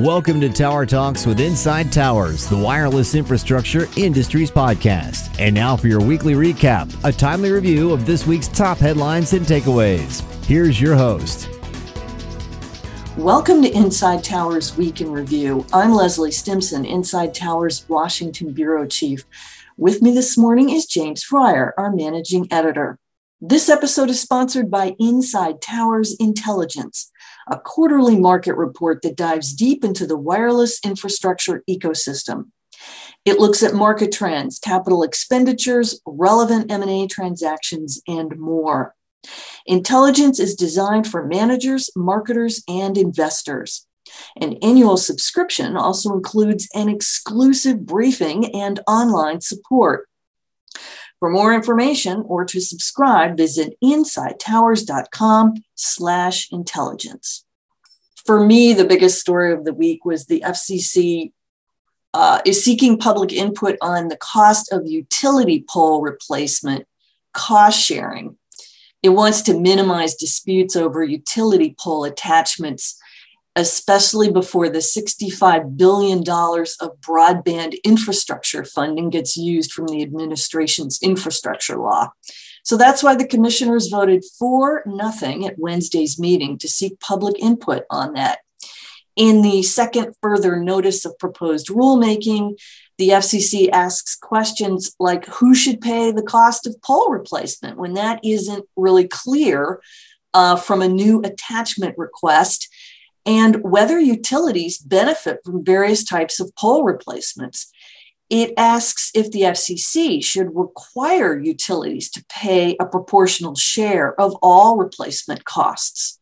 Welcome to Tower Talks with Inside Towers, the wireless infrastructure industries podcast. And now for your weekly recap, a timely review of this week's top headlines and takeaways. Here's your host. Welcome to Inside Towers Week in Review. I'm Leslie Stimson, Inside Towers Washington Bureau Chief. With me this morning is James Fryer, our managing editor. This episode is sponsored by Inside Towers Intelligence a quarterly market report that dives deep into the wireless infrastructure ecosystem. It looks at market trends, capital expenditures, relevant M&A transactions, and more. Intelligence is designed for managers, marketers, and investors. An annual subscription also includes an exclusive briefing and online support. For more information or to subscribe, visit insidetowers.com slash intelligence. For me, the biggest story of the week was the FCC uh, is seeking public input on the cost of utility pole replacement cost sharing. It wants to minimize disputes over utility pole attachments especially before the $65 billion of broadband infrastructure funding gets used from the administration's infrastructure law. So that's why the commissioners voted for nothing at Wednesday's meeting to seek public input on that. In the second further notice of proposed rulemaking, the FCC asks questions like who should pay the cost of pole replacement when that isn't really clear uh, from a new attachment request and whether utilities benefit from various types of pole replacements. It asks if the FCC should require utilities to pay a proportional share of all replacement costs.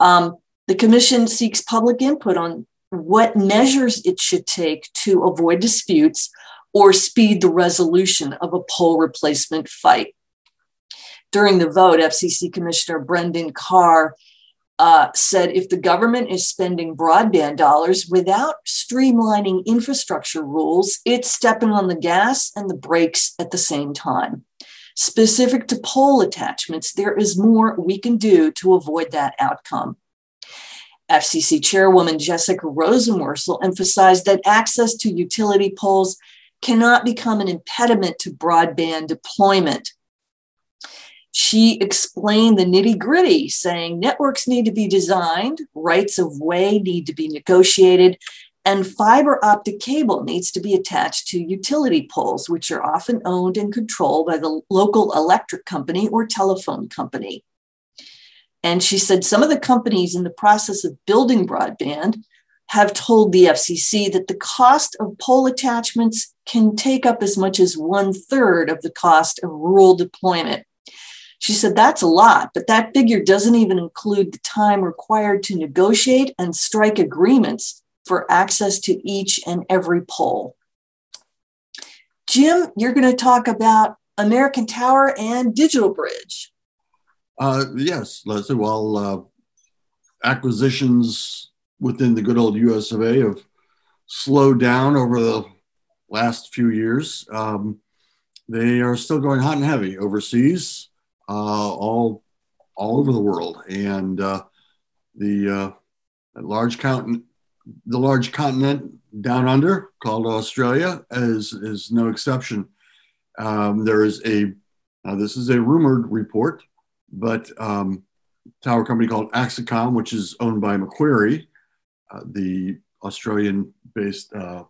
Um, the Commission seeks public input on what measures it should take to avoid disputes or speed the resolution of a pole replacement fight. During the vote, FCC Commissioner Brendan Carr uh, said if the government is spending broadband dollars without streamlining infrastructure rules, it's stepping on the gas and the brakes at the same time. Specific to pole attachments, there is more we can do to avoid that outcome. FCC Chairwoman Jessica Rosenworcel emphasized that access to utility poles cannot become an impediment to broadband deployment. She explained the nitty gritty, saying networks need to be designed, rights of way need to be negotiated, and fiber optic cable needs to be attached to utility poles, which are often owned and controlled by the local electric company or telephone company. And she said some of the companies in the process of building broadband have told the FCC that the cost of pole attachments can take up as much as one third of the cost of rural deployment. She said, That's a lot, but that figure doesn't even include the time required to negotiate and strike agreements for access to each and every pole. Jim, you're going to talk about American Tower and Digital Bridge. Uh, yes, Leslie. Well, uh, acquisitions within the good old US of A have slowed down over the last few years. Um, they are still going hot and heavy overseas all all over the world, and uh, the uh, large continent, the large continent down under called Australia is is no exception. Um, there is a this is a rumored report, but um, tower company called Axicom, which is owned by Macquarie, uh, the Australian-based uh,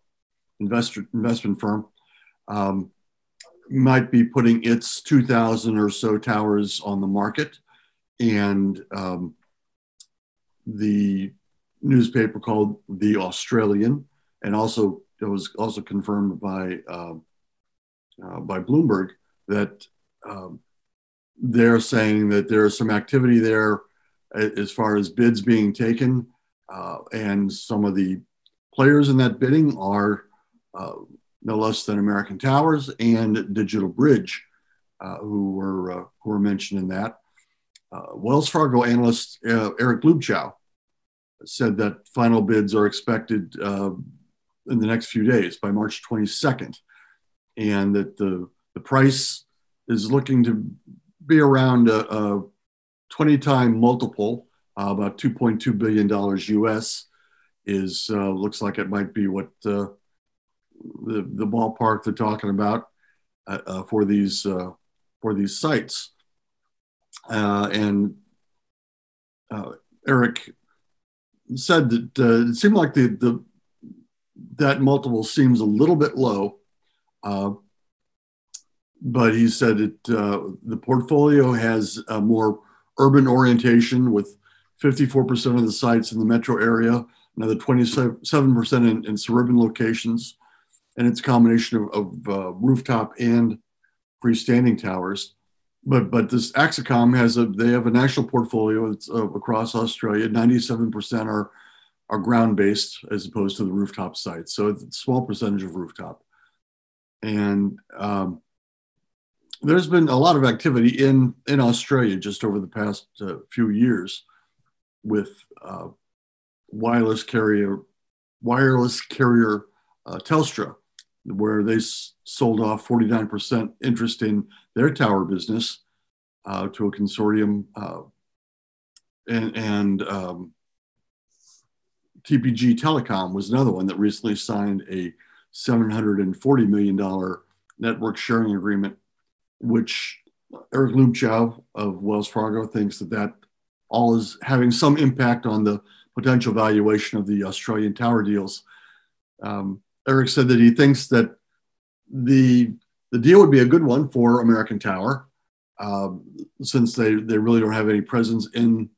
investor investment firm. Um, might be putting its 2,000 or so towers on the market. And um, the newspaper called The Australian, and also it was also confirmed by, uh, uh, by Bloomberg that um, they're saying that there's some activity there as far as bids being taken. Uh, and some of the players in that bidding are uh, no less than American Towers and Digital Bridge, uh, who were uh, who were mentioned in that. Uh, Wells Fargo analyst uh, Eric Luebchow said that final bids are expected uh, in the next few days by March 22nd, and that the the price is looking to be around a, a 20 time multiple, uh, about 2.2 billion dollars US, is looks like it might be what the the ballpark they're talking about uh, uh for these uh, for these sites. Uh, and Eric said that it seemed like the the that multiple seems a little bit low. but he said it the portfolio has a more urban orientation with 54% of the sites in the metro area, another 27% in, in suburban locations, and it's a combination of, of uh, rooftop and freestanding towers. But but this Axicom has a they have a national portfolio that's uh, across Australia. 97% are are ground based as opposed to the rooftop sites. So it's a small percentage of rooftop. And um, there's been a lot of activity in in Australia just over the past uh, few years with uh, wireless carrier wireless carrier uh, Telstra, where they sold off 49% interest in their tower business uh, to a consortium, uh, and, and um, TPG Telecom was another one that recently signed a 740 million dollar network sharing agreement which Eric Luebchow of Wells Fargo thinks that that all is having some impact on the potential valuation of the Australian tower deals. Um, Eric said that he thinks that the the deal would be a good one for American Tower, um, since they, they really don't have any presence in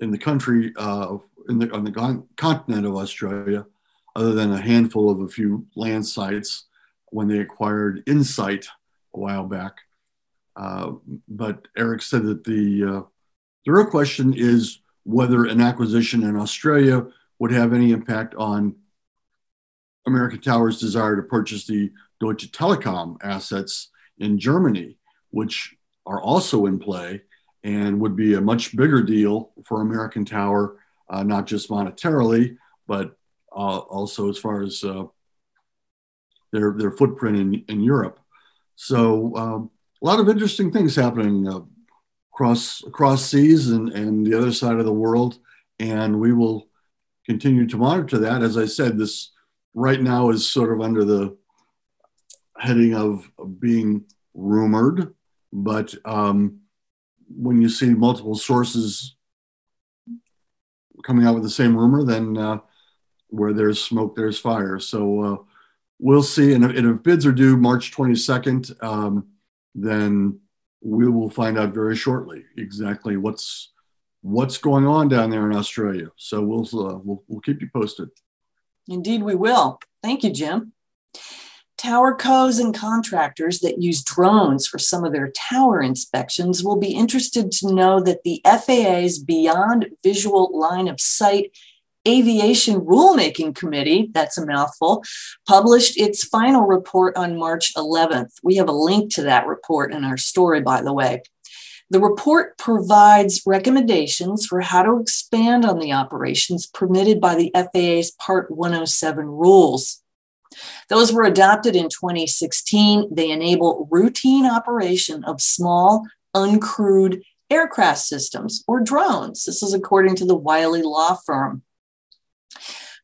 in the country uh, in the on the con- continent of Australia, other than a handful of a few land sites when they acquired Insight a while back. Uh, but Eric said that the uh, the real question is whether an acquisition in Australia would have any impact on American Tower's desire to purchase the Deutsche Telekom assets in Germany, which are also in play and would be a much bigger deal for American Tower, uh, not just monetarily, but uh, also as far as uh, their their footprint in, in Europe. So um, a lot of interesting things happening uh, across across seas and, and the other side of the world, and we will continue to monitor that. As I said, this right now is sort of under the heading of, being rumored, but um, when you see multiple sources coming out with the same rumor, then uh, where there's smoke, there's fire. So uh, we'll see. And if, and if, bids are due March 22nd, um, then we will find out very shortly exactly what's what's going on down there in Australia. So we'll uh, we'll, we'll keep you posted. Indeed, we will. Thank you, Jim. Tower co's and contractors that use drones for some of their tower inspections will be interested to know that the FAA's Beyond Visual Line of Sight Aviation Rulemaking Committee, that's a mouthful, published its final report on March 11th. We have a link to that report in our story, by the way. The report provides recommendations for how to expand on the operations permitted by the FAA's Part 107 rules. Those were adopted in 2016. They enable routine operation of small, uncrewed aircraft systems or drones. This is according to the Wiley Law Firm.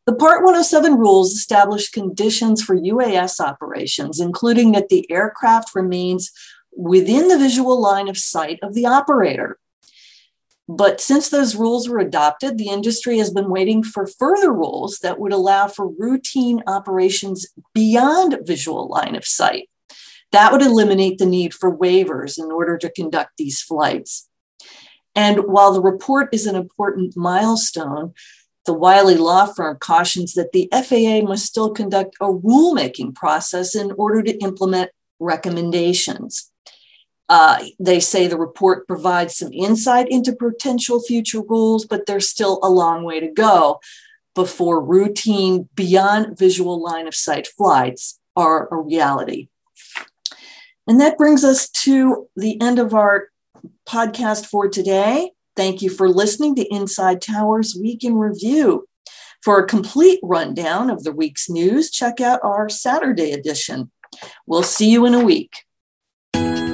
The Part 107 rules establish conditions for UAS operations, including that the aircraft remains within the visual line of sight of the operator. But since those rules were adopted, the industry has been waiting for further rules that would allow for routine operations beyond visual line of sight. That would eliminate the need for waivers in order to conduct these flights. And while the report is an important milestone, the Wiley law firm cautions that the FAA must still conduct a rulemaking process in order to implement recommendations. Uh, they say the report provides some insight into potential future rules, but there's still a long way to go before routine, beyond visual line of sight flights are a reality. And that brings us to the end of our podcast for today. Thank you for listening to Inside Towers Week in Review. For a complete rundown of the week's news, check out our Saturday edition. We'll see you in a week.